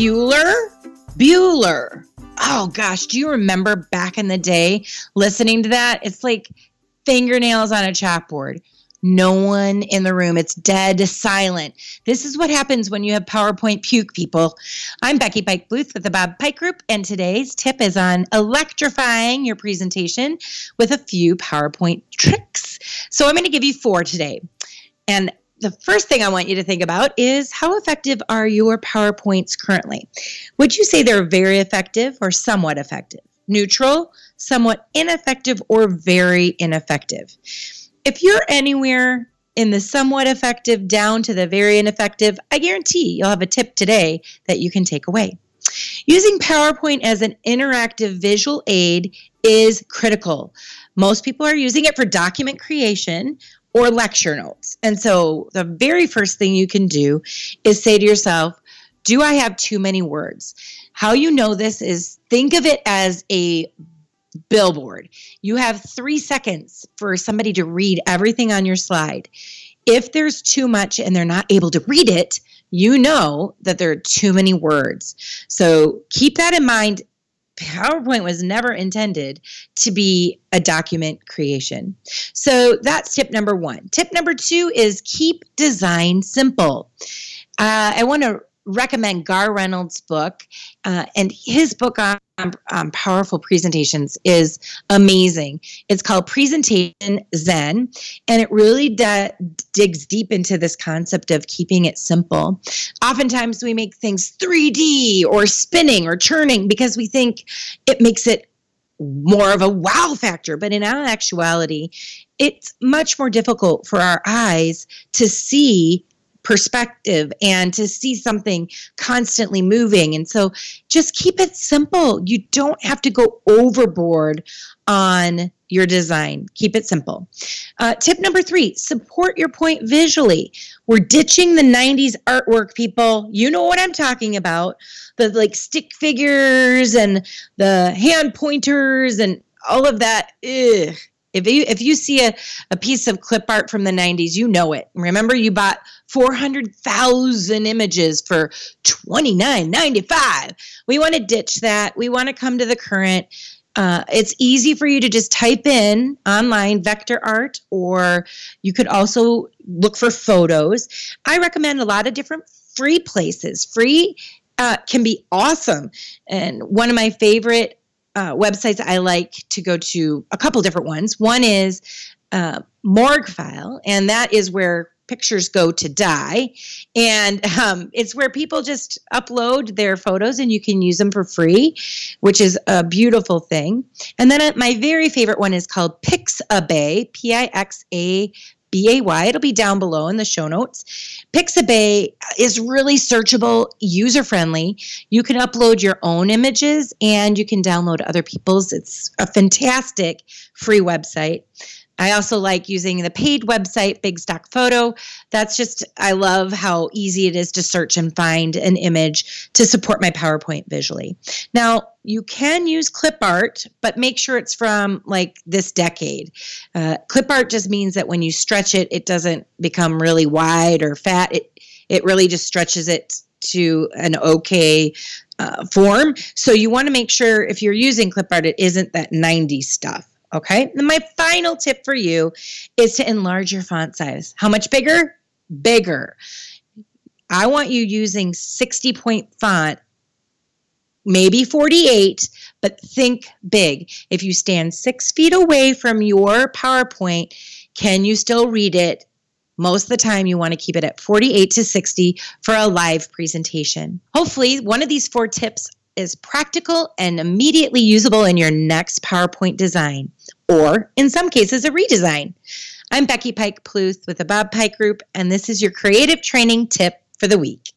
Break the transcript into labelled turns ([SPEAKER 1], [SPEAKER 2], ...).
[SPEAKER 1] Bueller? Bueller. Oh gosh, do you remember back in the day listening to that? It's like fingernails on a chalkboard. No one in the room. It's dead silent. This is what happens when you have PowerPoint puke, people. I'm Becky Pike Pluth with the Bob Pike Group, and today's tip is on electrifying your presentation with a few PowerPoint tricks. So I'm going to give you four today. And the first thing I want you to think about is how effective are your PowerPoints currently? Would you say they're very effective or somewhat effective? Neutral, somewhat ineffective, or very ineffective? If you're anywhere in the somewhat effective down to the very ineffective, I guarantee you'll have a tip today that you can take away. Using PowerPoint as an interactive visual aid is critical. Most people are using it for document creation or lecture notes. And so the very first thing you can do is say to yourself, do I have too many words? How you know this is think of it as a billboard. You have three seconds for somebody to read everything on your slide. If there's too much and they're not able to read it, you know that there are too many words. So keep that in mind PowerPoint was never intended to be a document creation. So that's tip number one. Tip number two is keep design simple. Uh, I want to recommend Garr Reynolds' book, uh, and his book on, powerful presentations is amazing. It's called Presentation Zen, and it really de- digs deep into this concept of keeping it simple. Oftentimes, we make things 3D or spinning or churning because we think it makes it more of a wow factor, but in actuality, it's much more difficult for our eyes to see perspective and to see something constantly moving. And so just keep it simple. You don't have to go overboard on your design. Keep it simple. Uh, tip number three support your point visually. We're ditching the 90s artwork, people. You know what I'm talking about. The like stick figures and the hand pointers and all of that. Ugh. If you if you see a, a piece of clip art from the 90s, you know it. Remember you bought 400,000 images for 29.95. We want to ditch that. We want to come to the current. Uh, it's easy for you to just type in online vector art, or you could also look for photos. I recommend a lot of different free places. Free uh, can be awesome. And one of my favorite uh, websites I like to go to a couple different ones. One is uh, Morguefile, and that is where pictures go to die. And um, it's where people just upload their photos and you can use them for free, which is a beautiful thing. And then uh, my very favorite one is called Pixabay, P I X A B A Y. It'll be down below in the show notes. Pixabay is really searchable, user friendly. You can upload your own images and you can download other people's. It's a fantastic free website. I also like using the paid website, Big Stock Photo. That's just, I love how easy it is to search and find an image to support my PowerPoint visually. Now, you can use clip art, but make sure it's from like this decade. Uh, clip art just means that when you stretch it, it doesn't become really wide or fat. It, it really just stretches it to an okay uh, form. So you want to make sure if you're using clip art, it isn't that 90s stuff. Okay. And my final tip for you is to enlarge your font size. How much bigger? Bigger. I want you using 60 point font, maybe 48, but think big. If you stand six feet away from your PowerPoint, can you still read it? Most of the time, you want to keep it at 48 to 60 for a live presentation. Hopefully, one of these four tips is practical and immediately usable in your next PowerPoint design, or in some cases, a redesign. I'm Becky Pike Pluth with the Bob Pike Group, and this is your creative training tip for the week.